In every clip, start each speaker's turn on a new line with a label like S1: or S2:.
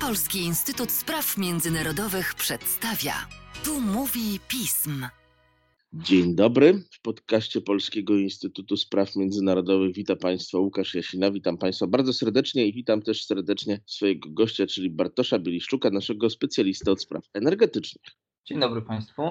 S1: Polski Instytut Spraw Międzynarodowych przedstawia. Tu mówi pism.
S2: Dzień dobry. W podcaście Polskiego Instytutu Spraw Międzynarodowych witam Państwa Łukasz Jasina. Witam Państwa bardzo serdecznie i witam też serdecznie swojego gościa, czyli Bartosza Bieliszczuka, naszego specjalistę od spraw energetycznych.
S3: Dzień dobry Państwu.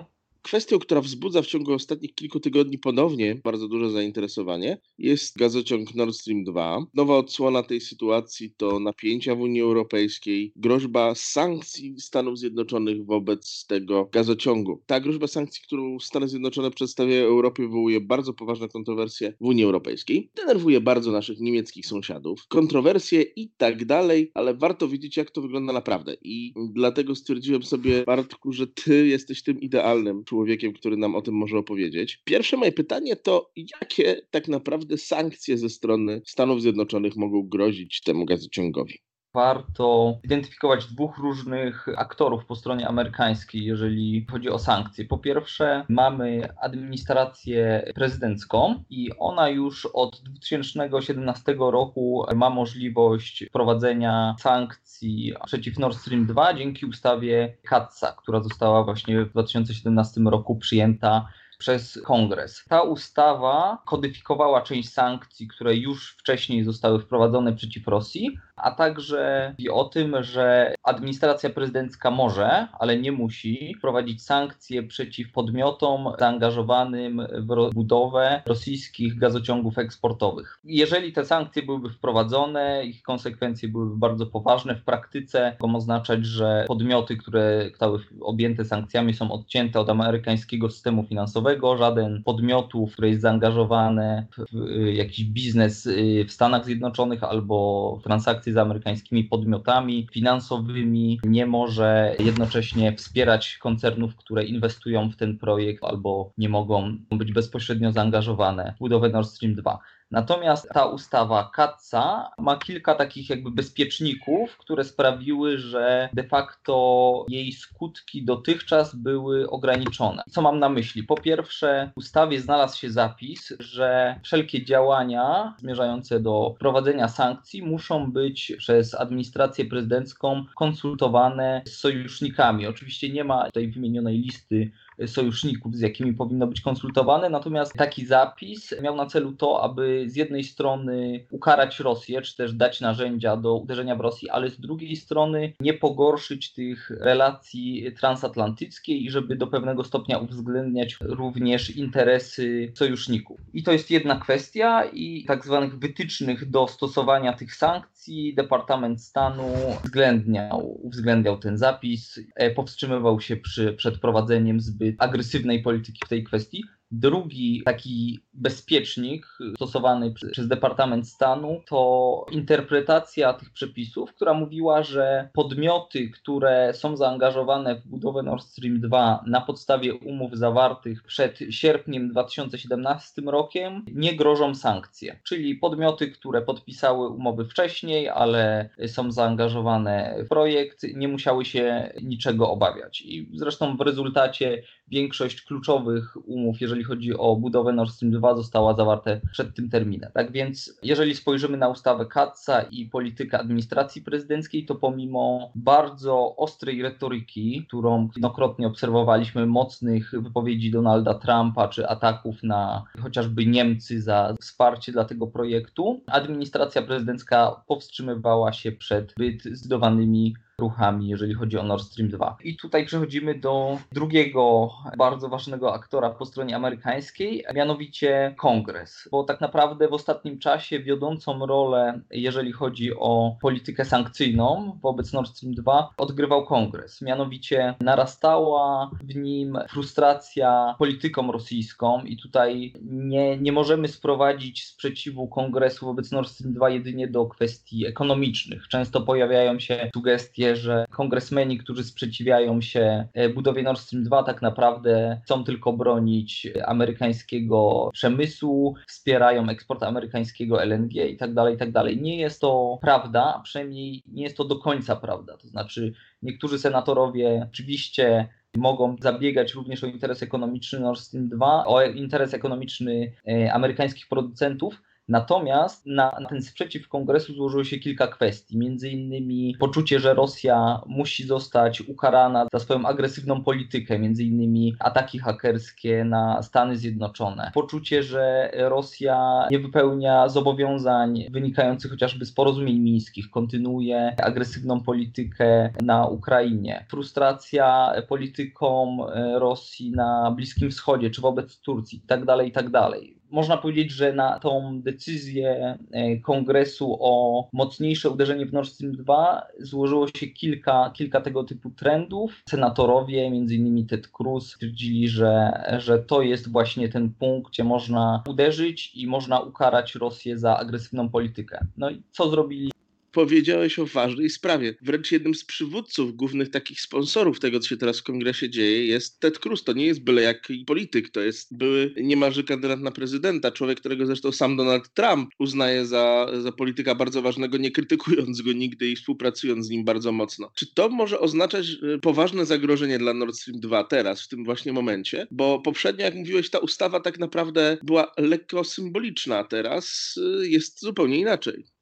S2: Kwestią, która wzbudza w ciągu ostatnich kilku tygodni ponownie bardzo duże zainteresowanie, jest gazociąg Nord Stream 2. Nowa odsłona tej sytuacji to napięcia w Unii Europejskiej, groźba sankcji Stanów Zjednoczonych wobec tego gazociągu. Ta groźba sankcji, którą Stany Zjednoczone przedstawiają Europie, wywołuje bardzo poważne kontrowersje w Unii Europejskiej. Denerwuje bardzo naszych niemieckich sąsiadów. Kontrowersje i tak dalej, ale warto wiedzieć, jak to wygląda naprawdę. I dlatego stwierdziłem sobie, Bartku, że ty jesteś tym idealnym człowiekiem, który nam o tym może opowiedzieć. Pierwsze moje pytanie to, jakie tak naprawdę sankcje ze strony Stanów Zjednoczonych mogą grozić temu gazociągowi?
S3: Warto identyfikować dwóch różnych aktorów po stronie amerykańskiej, jeżeli chodzi o sankcje. Po pierwsze, mamy administrację prezydencką i ona już od 2017 roku ma możliwość wprowadzenia sankcji przeciw Nord Stream 2 dzięki ustawie CATSA, która została właśnie w 2017 roku przyjęta przez kongres. Ta ustawa kodyfikowała część sankcji, które już wcześniej zostały wprowadzone przeciw Rosji, a także mówi o tym, że administracja prezydencka może, ale nie musi wprowadzić sankcje przeciw podmiotom zaangażowanym w budowę rosyjskich gazociągów eksportowych. Jeżeli te sankcje byłyby wprowadzone, ich konsekwencje byłyby bardzo poważne, w praktyce mogą oznaczać, że podmioty, które zostały objęte sankcjami są odcięte od amerykańskiego systemu finansowego, żaden podmiotów, które jest zaangażowane w jakiś biznes w Stanach Zjednoczonych albo w transakcje z amerykańskimi podmiotami finansowymi, nie może jednocześnie wspierać koncernów, które inwestują w ten projekt albo nie mogą być bezpośrednio zaangażowane w budowę Nord Stream 2. Natomiast ta ustawa CATSA ma kilka takich jakby bezpieczników, które sprawiły, że de facto jej skutki dotychczas były ograniczone. Co mam na myśli? Po pierwsze, w ustawie znalazł się zapis, że wszelkie działania zmierzające do wprowadzenia sankcji muszą być przez administrację prezydencką konsultowane z sojusznikami. Oczywiście nie ma tej wymienionej listy sojuszników, z jakimi powinno być konsultowane. Natomiast taki zapis miał na celu to, aby z jednej strony ukarać Rosję, czy też dać narzędzia do uderzenia w Rosji, ale z drugiej strony nie pogorszyć tych relacji transatlantyckich i żeby do pewnego stopnia uwzględniać również interesy sojuszników. I to jest jedna kwestia i tak zwanych wytycznych do stosowania tych sankcji Departament Stanu uwzględniał, uwzględniał ten zapis, e, powstrzymywał się przy, przed prowadzeniem zbyt zbyt agresywnej polityki w tej kwestii. Drugi taki bezpiecznik stosowany przez Departament Stanu to interpretacja tych przepisów, która mówiła, że podmioty, które są zaangażowane w budowę Nord Stream 2 na podstawie umów zawartych przed sierpniem 2017 rokiem, nie grożą sankcje. Czyli podmioty, które podpisały umowy wcześniej, ale są zaangażowane w projekt, nie musiały się niczego obawiać. I zresztą w rezultacie większość kluczowych umów, jeżeli chodzi o budowę Nord Stream 2, została zawarte przed tym terminem. Tak więc, jeżeli spojrzymy na ustawę Katza i politykę administracji prezydenckiej, to pomimo bardzo ostrej retoryki, którą jednokrotnie obserwowaliśmy, mocnych wypowiedzi Donalda Trumpa czy ataków na chociażby Niemcy za wsparcie dla tego projektu, administracja prezydencka powstrzymywała się przed zbyt zdecydowanymi ruchami, jeżeli chodzi o Nord Stream 2. I tutaj przechodzimy do drugiego bardzo ważnego aktora po stronie amerykańskiej, mianowicie Kongres. Bo tak naprawdę w ostatnim czasie wiodącą rolę, jeżeli chodzi o politykę sankcyjną wobec Nord Stream 2, odgrywał Kongres. Mianowicie narastała w nim frustracja polityką rosyjską i tutaj nie, nie możemy sprowadzić sprzeciwu Kongresu wobec Nord Stream 2 jedynie do kwestii ekonomicznych. Często pojawiają się sugestie, że kongresmeni, którzy sprzeciwiają się e, budowie Nord Stream 2, tak naprawdę chcą tylko bronić amerykańskiego przemysłu, wspierają eksport amerykańskiego LNG i tak dalej, tak dalej. Nie jest to prawda, a przynajmniej nie jest to do końca prawda. To znaczy, niektórzy senatorowie oczywiście mogą zabiegać również o interes ekonomiczny Nord Stream 2, o interes ekonomiczny e, amerykańskich producentów, Natomiast na, ten sprzeciw Kongresu złożyło się kilka kwestii, między innymi poczucie, że Rosja musi zostać ukarana za swoją agresywną politykę, między innymi ataki hakerskie na Stany Zjednoczone, poczucie, że Rosja nie wypełnia zobowiązań wynikających chociażby z porozumień mińskich, kontynuuje agresywną politykę na Ukrainie, frustracja polityką Rosji na Bliskim Wschodzie czy wobec Turcji itd., tak itd. Można powiedzieć, że na tą decyzję e, kongresu o mocniejsze uderzenie w Nord Stream 2 złożyło się kilka, kilka tego typu trendów. Senatorowie, m.in. Ted Cruz, stwierdzili, że, że to jest właśnie ten punkt, gdzie można uderzyć i można ukarać Rosję za agresywną politykę. No i co zrobili
S2: powiedziałeś o ważnej sprawie. Wręcz jednym z przywódców, głównych takich sponsorów tego, co się teraz w kongresie dzieje, jest Ted Cruz. To nie jest byle jaki polityk, to jest były niemalże kandydat na prezydenta, człowiek, którego zresztą sam Donald Trump uznaje za, za polityka bardzo ważnego, nie krytykując go nigdy i współpracując z nim bardzo mocno. Czy to może oznaczać poważne zagrożenie dla Nord Stream 2 teraz, w tym właśnie momencie? Bo poprzednio, jak mówiłeś, ta ustawa tak naprawdę była lekko symboliczna, teraz e, jest zupełnie inaczej.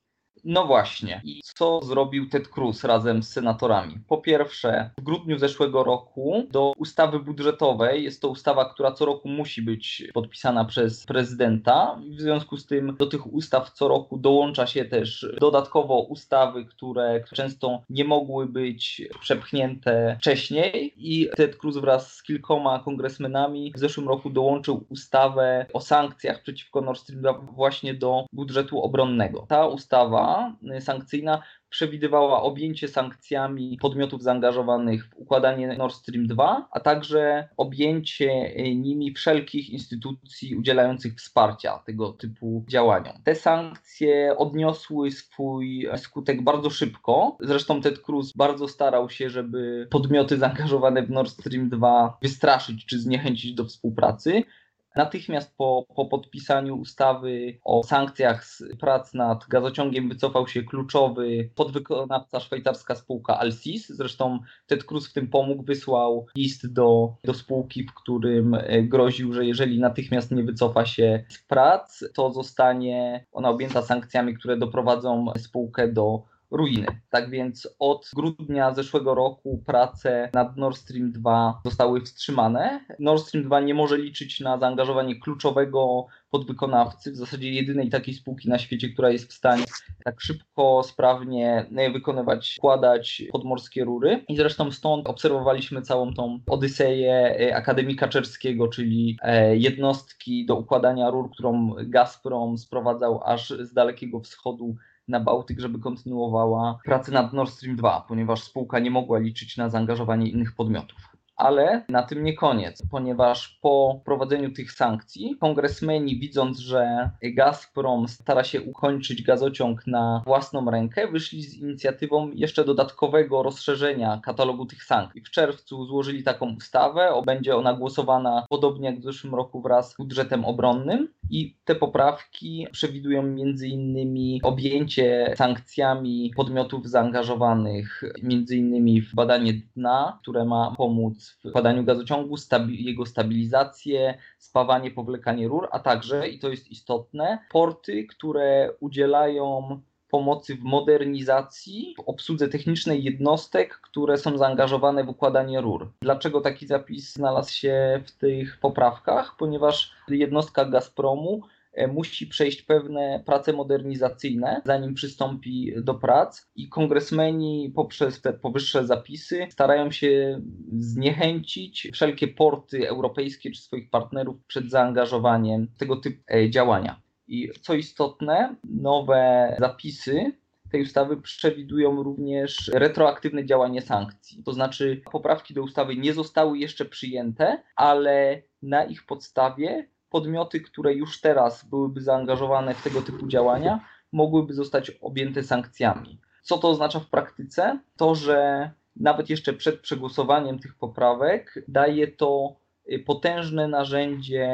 S3: No właśnie. I co zrobił Ted Cruz razem z senatorami? Po pierwsze, w grudniu zeszłego roku do ustawy budżetowej, jest to ustawa, która co roku musi być podpisana przez prezydenta. W związku z tym do tych ustaw co roku dołącza się też dodatkowo ustawy, które często nie mogły być przepchnięte wcześniej. I Ted Cruz wraz z kilkoma kongresmenami w zeszłym roku dołączył ustawę o sankcjach przeciwko Nord Stream 2 właśnie do budżetu obronnego. Ta ustawa Y, sankcyjna przewidywała objęcie sankcjami podmiotów zaangażowanych w układanie Nord Stream 2, a także objęcie y, nimi wszelkich instytucji udzielających wsparcia tego typu działaniom. Te sankcje odniosły swój skutek bardzo szybko. Zresztą Ted Cruz bardzo starał się, żeby podmioty zaangażowane w Nord Stream 2 wystraszyć czy zniechęcić do współpracy. Natychmiast po, po podpisaniu ustawy o sankcjach z prac nad gazociągiem wycofał się kluczowy podwykonawca szwajcarska spółka Alsis. Zresztą Ted Cruz w tym pomógł, wysłał list do, do spółki, w którym e, groził, że jeżeli natychmiast nie wycofa się z prac, to zostanie ona objęta sankcjami, które doprowadzą spółkę do ruiny. Tak więc od grudnia zeszłego roku prace nad Nord Stream 2 zostały wstrzymane. Nord Stream 2 nie może liczyć na zaangażowanie kluczowego podwykonawcy, w zasadzie jedynej takiej spółki na świecie, która jest w stanie tak szybko, sprawnie wykonywać, składać podmorskie rury. I zresztą stąd obserwowaliśmy całą tą odyseję e, Akademii Kaczerskiego, czyli e, jednostki do układania rur, którą Gazprom sprowadzał aż z Dalekiego Wschodu na Bałtyk, żeby kontynuowała pracę nad Nord Stream 2, ponieważ spółka nie mogła liczyć na zaangażowanie innych podmiotów. Ale na tym nie koniec, ponieważ po wprowadzeniu tych sankcji kongresmeni, widząc, że Gazprom stara się ukończyć gazociąg na własną rękę, wyszli z inicjatywą jeszcze dodatkowego rozszerzenia katalogu tych sankcji. W czerwcu złożyli taką ustawę, będzie ona głosowana podobnie jak w zeszłym roku wraz z budżetem obronnym i te poprawki przewidują m.in. objęcie sankcjami podmiotów zaangażowanych m.in. w badanie dna, które ma pomóc w badaniu gazociągu, stabi jego stabilizację, spawanie, powlekanie rur, a także, i to jest istotne, porty, które udzielają pomocy w modernizacji, w obsłudze technicznej jednostek, które są zaangażowane w układanie rur. Dlaczego taki zapis znalazł się w tych poprawkach? Ponieważ jednostka Gazpromu e, musi przejść pewne prace modernizacyjne, zanim przystąpi do prac, i kongresmeni poprzez te powyższe zapisy starają się zniechęcić wszelkie porty europejskie czy swoich partnerów przed zaangażowaniem w tego typu e, działania. I co istotne, nowe zapisy tej ustawy przewidują również retroaktywne działanie sankcji. To znaczy, poprawki do ustawy nie zostały jeszcze przyjęte, ale na ich podstawie podmioty, które już teraz byłyby zaangażowane w tego typu działania, mogłyby zostać objęte sankcjami. Co to oznacza w praktyce? To, że nawet jeszcze przed przegłosowaniem tych poprawek daje to potężne narzędzie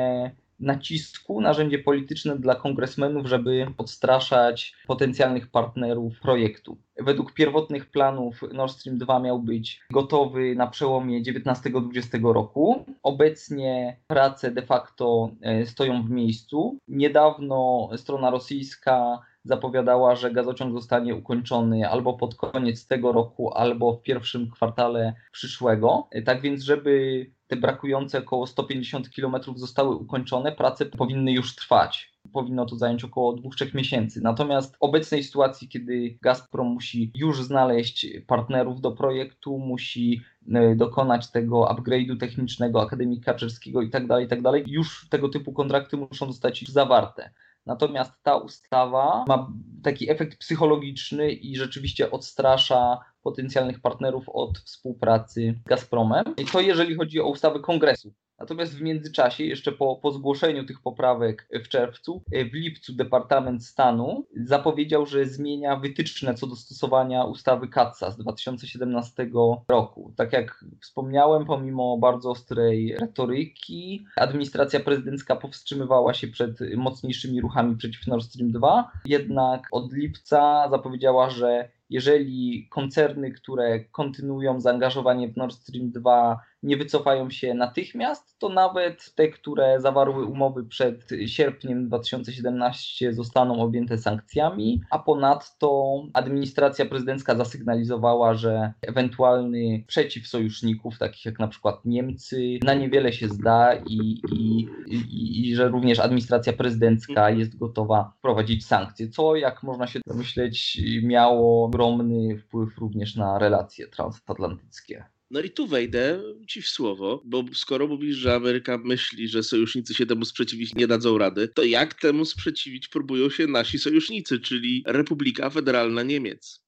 S3: nacisku, narzędzie polityczne dla kongresmenów, żeby odstraszać potencjalnych partnerów projektu. Według pierwotnych planów Nord Stream 2 miał być gotowy na przełomie 19-20 roku. Obecnie prace de facto e, stoją w miejscu. Niedawno strona rosyjska zapowiadała, że gazociąg zostanie ukończony albo pod koniec tego roku, albo w pierwszym kwartale przyszłego. Tak więc, żeby te brakujące około 150 km zostały ukończone, prace powinny już trwać. Powinno to zająć około 2-3 miesięcy. Natomiast w obecnej sytuacji, kiedy Gazprom musi już znaleźć partnerów do projektu, musi e, dokonać tego upgrade'u technicznego, Akademii Kaczerskiego i tak dalej, i tak już tego typu kontrakty muszą zostać zawarte. Natomiast ta ustawa ma taki efekt psychologiczny i rzeczywiście odstrasza potencjalnych partnerów od współpracy z Gazpromem. I to jeżeli chodzi o ustawy kongresu. Natomiast w międzyczasie, jeszcze po, po zgłoszeniu tych poprawek w czerwcu, w lipcu Departament Stanu zapowiedział, że zmienia wytyczne co do stosowania ustawy Katsa z 2017 roku. Tak jak wspomniałem, pomimo bardzo ostrej retoryki, administracja prezydencka powstrzymywała się przed mocniejszymi ruchami przeciw Nord Stream 2, jednak od lipca zapowiedziała, że jeżeli koncerny, które kontynuują zaangażowanie w Nord Stream 2 nie wycofają się natychmiast, to nawet te, które zawarły umowy przed sierpniem 2017 zostaną objęte sankcjami, a ponadto administracja prezydencka zasygnalizowała, że ewentualny przeciw sojuszników, takich jak na przykład Niemcy, na niewiele się zda i, i, i, i że również administracja prezydencka jest gotowa wprowadzić sankcje, co jak można się domyśleć miało ogromny wpływ również na relacje transatlantyckie.
S2: No i tu wejdę ci w słowo, bo skoro mówisz, że Ameryka myśli, że sojusznicy się temu sprzeciwić nie dadzą rady, to jak temu sprzeciwić próbują się nasi sojusznicy, czyli Republika Federalna Niemiec?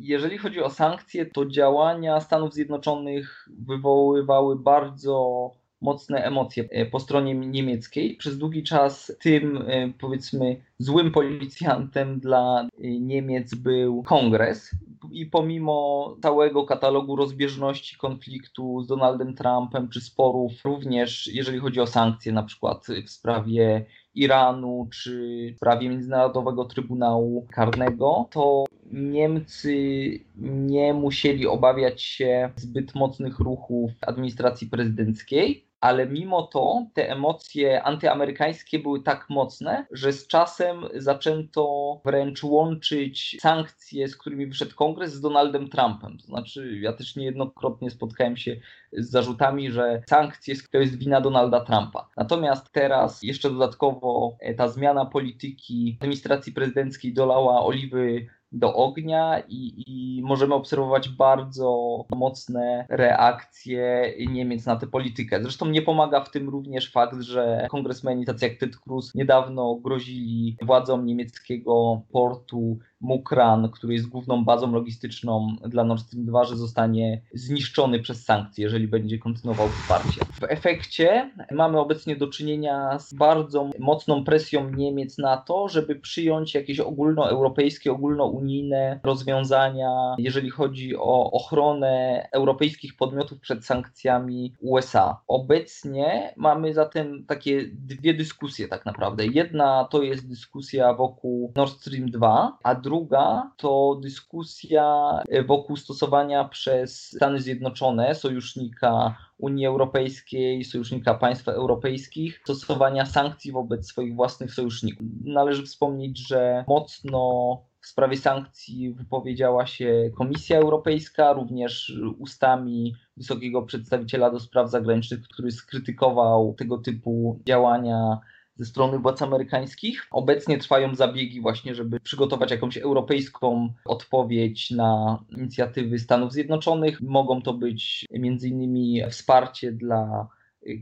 S3: Jeżeli chodzi o sankcje, to działania Stanów Zjednoczonych wywoływały bardzo mocne emocje e, po stronie niemieckiej. Przez długi czas tym, e, powiedzmy, złym policjantem dla e, Niemiec był kongres. I pomimo całego katalogu rozbieżności konfliktu z Donaldem Trumpem czy sporów, również jeżeli chodzi o sankcje, na przykład w sprawie Iranu czy w sprawie Międzynarodowego Trybunału Karnego, to Niemcy nie musieli obawiać się zbyt mocnych ruchów administracji prezydenckiej ale mimo to te emocje antyamerykańskie były tak mocne, że z czasem zaczęto wręcz łączyć sankcje, z którymi wyszedł kongres, z Donaldem Trumpem. To znaczy, ja też niejednokrotnie spotkałem się z zarzutami, że sankcje to jest wina Donalda Trumpa. Natomiast teraz jeszcze dodatkowo e, ta zmiana polityki administracji prezydenckiej dolała oliwy do ognia i, i, możemy obserwować bardzo mocne reakcje Niemiec na tę politykę. Zresztą nie pomaga w tym również fakt, że kongresmeni tacy jak Ted Cruz niedawno grozili władzom niemieckiego portu Mukran, który jest główną bazą logistyczną dla Nord Stream 2, że zostanie zniszczony przez sankcje, jeżeli będzie kontynuował wsparcie. W efekcie mamy obecnie do czynienia z bardzo mocną presją Niemiec na to, żeby przyjąć jakieś ogólnoeuropejskie, ogólnounijne rozwiązania, jeżeli chodzi o ochronę europejskich podmiotów przed sankcjami USA. Obecnie mamy zatem takie dwie dyskusje tak naprawdę. Jedna to jest dyskusja wokół Nord Stream 2, a druga to dyskusja wokół stosowania przez Stany Zjednoczone, sojusznika Unii Europejskiej, sojusznika państw europejskich, stosowania sankcji wobec swoich własnych sojuszników. Należy wspomnieć, że mocno w sprawie sankcji wypowiedziała się Komisja Europejska, również ustami wysokiego przedstawiciela do spraw zagranicznych, który skrytykował tego typu działania ze strony władz amerykańskich. Obecnie trwają zabiegi właśnie, żeby przygotować jakąś europejską odpowiedź na inicjatywy Stanów Zjednoczonych. Mogą to być między innymi wsparcie dla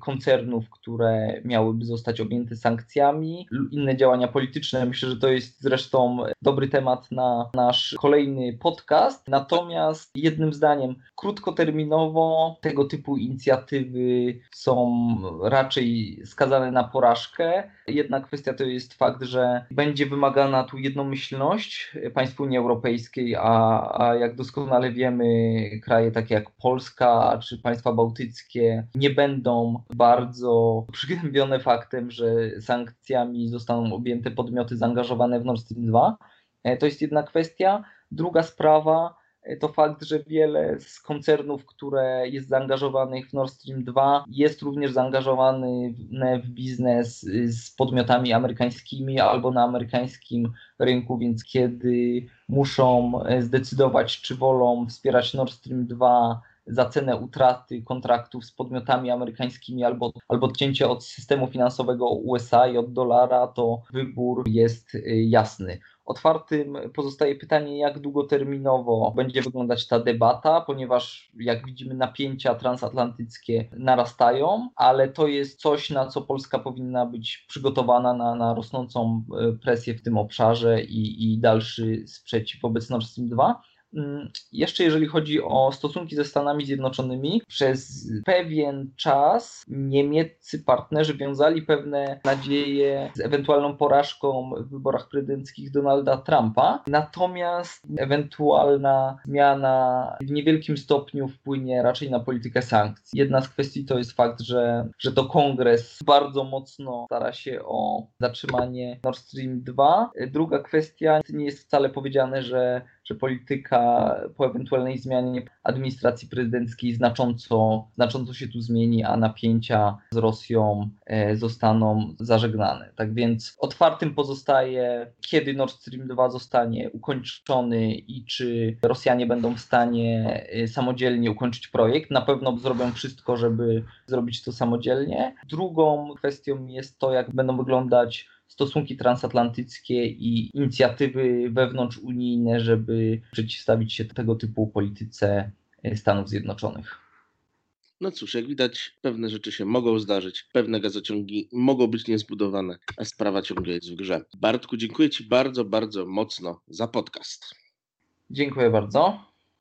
S3: koncernów, które miałyby zostać objęte sankcjami, inne działania polityczne. Myślę, że to jest zresztą dobry temat na nasz kolejny podcast. Natomiast jednym zdaniem, krótkoterminowo tego typu inicjatywy są raczej skazane na porażkę. Jedna kwestia to jest fakt, że będzie wymagana tu jednomyślność państw Unii Europejskiej, a, a jak doskonale wiemy, kraje takie jak Polska czy państwa bałtyckie nie będą bardzo przygnębione faktem, że sankcjami zostaną objęte podmioty zaangażowane w Nord Stream 2. E, to jest jedna kwestia. Druga sprawa to fakt, że wiele z koncernów, które jest zaangażowanych w Nord Stream 2, jest również zaangażowany w biznes z podmiotami amerykańskimi albo na amerykańskim rynku, więc kiedy muszą zdecydować, czy wolą wspierać Nord Stream 2 za cenę utraty kontraktów z podmiotami amerykańskimi albo, albo odcięcie od systemu finansowego USA i od dolara, to wybór jest jasny. Otwartym pozostaje pytanie, jak długoterminowo będzie wyglądać ta debata, ponieważ jak widzimy, napięcia transatlantyckie narastają, ale to jest coś, na co Polska powinna być przygotowana na, na rosnącą e, presję w tym obszarze i, i dalszy sprzeciw wobec Nord Stream 2. Mm, jeszcze jeżeli chodzi o stosunki ze Stanami Zjednoczonymi, przez pewien czas niemieccy partnerzy wiązali pewne nadzieje z ewentualną porażką w wyborach prezydenckich Donalda Trumpa. Natomiast ewentualna zmiana w niewielkim stopniu wpłynie raczej na politykę sankcji. Jedna z kwestii to jest fakt, że, że to kongres bardzo mocno stara się o zatrzymanie Nord Stream 2. Druga kwestia, nie jest wcale powiedziane, że że polityka po ewentualnej zmianie administracji prezydenckiej znacząco, znacząco się tu zmieni, a napięcia z Rosją e, zostaną zażegnane. Tak więc otwartym pozostaje, kiedy Nord Stream 2 zostanie ukończony i czy Rosjanie będą w stanie e, samodzielnie ukończyć projekt. Na pewno zrobią wszystko, żeby zrobić to samodzielnie. Drugą kwestią jest to, jak będą wyglądać stosunki transatlantyckie i inicjatywy wewnątrzunijne, żeby przeciwstawić się tego typu polityce e, Stanów Zjednoczonych.
S2: No cóż, jak widać, pewne rzeczy się mogą zdarzyć, pewne gazociągi mogą być niezbudowane, a sprawa ciągle jest w grze. Bartku, dziękuję Ci bardzo, bardzo mocno za podcast.
S3: Dziękuję bardzo.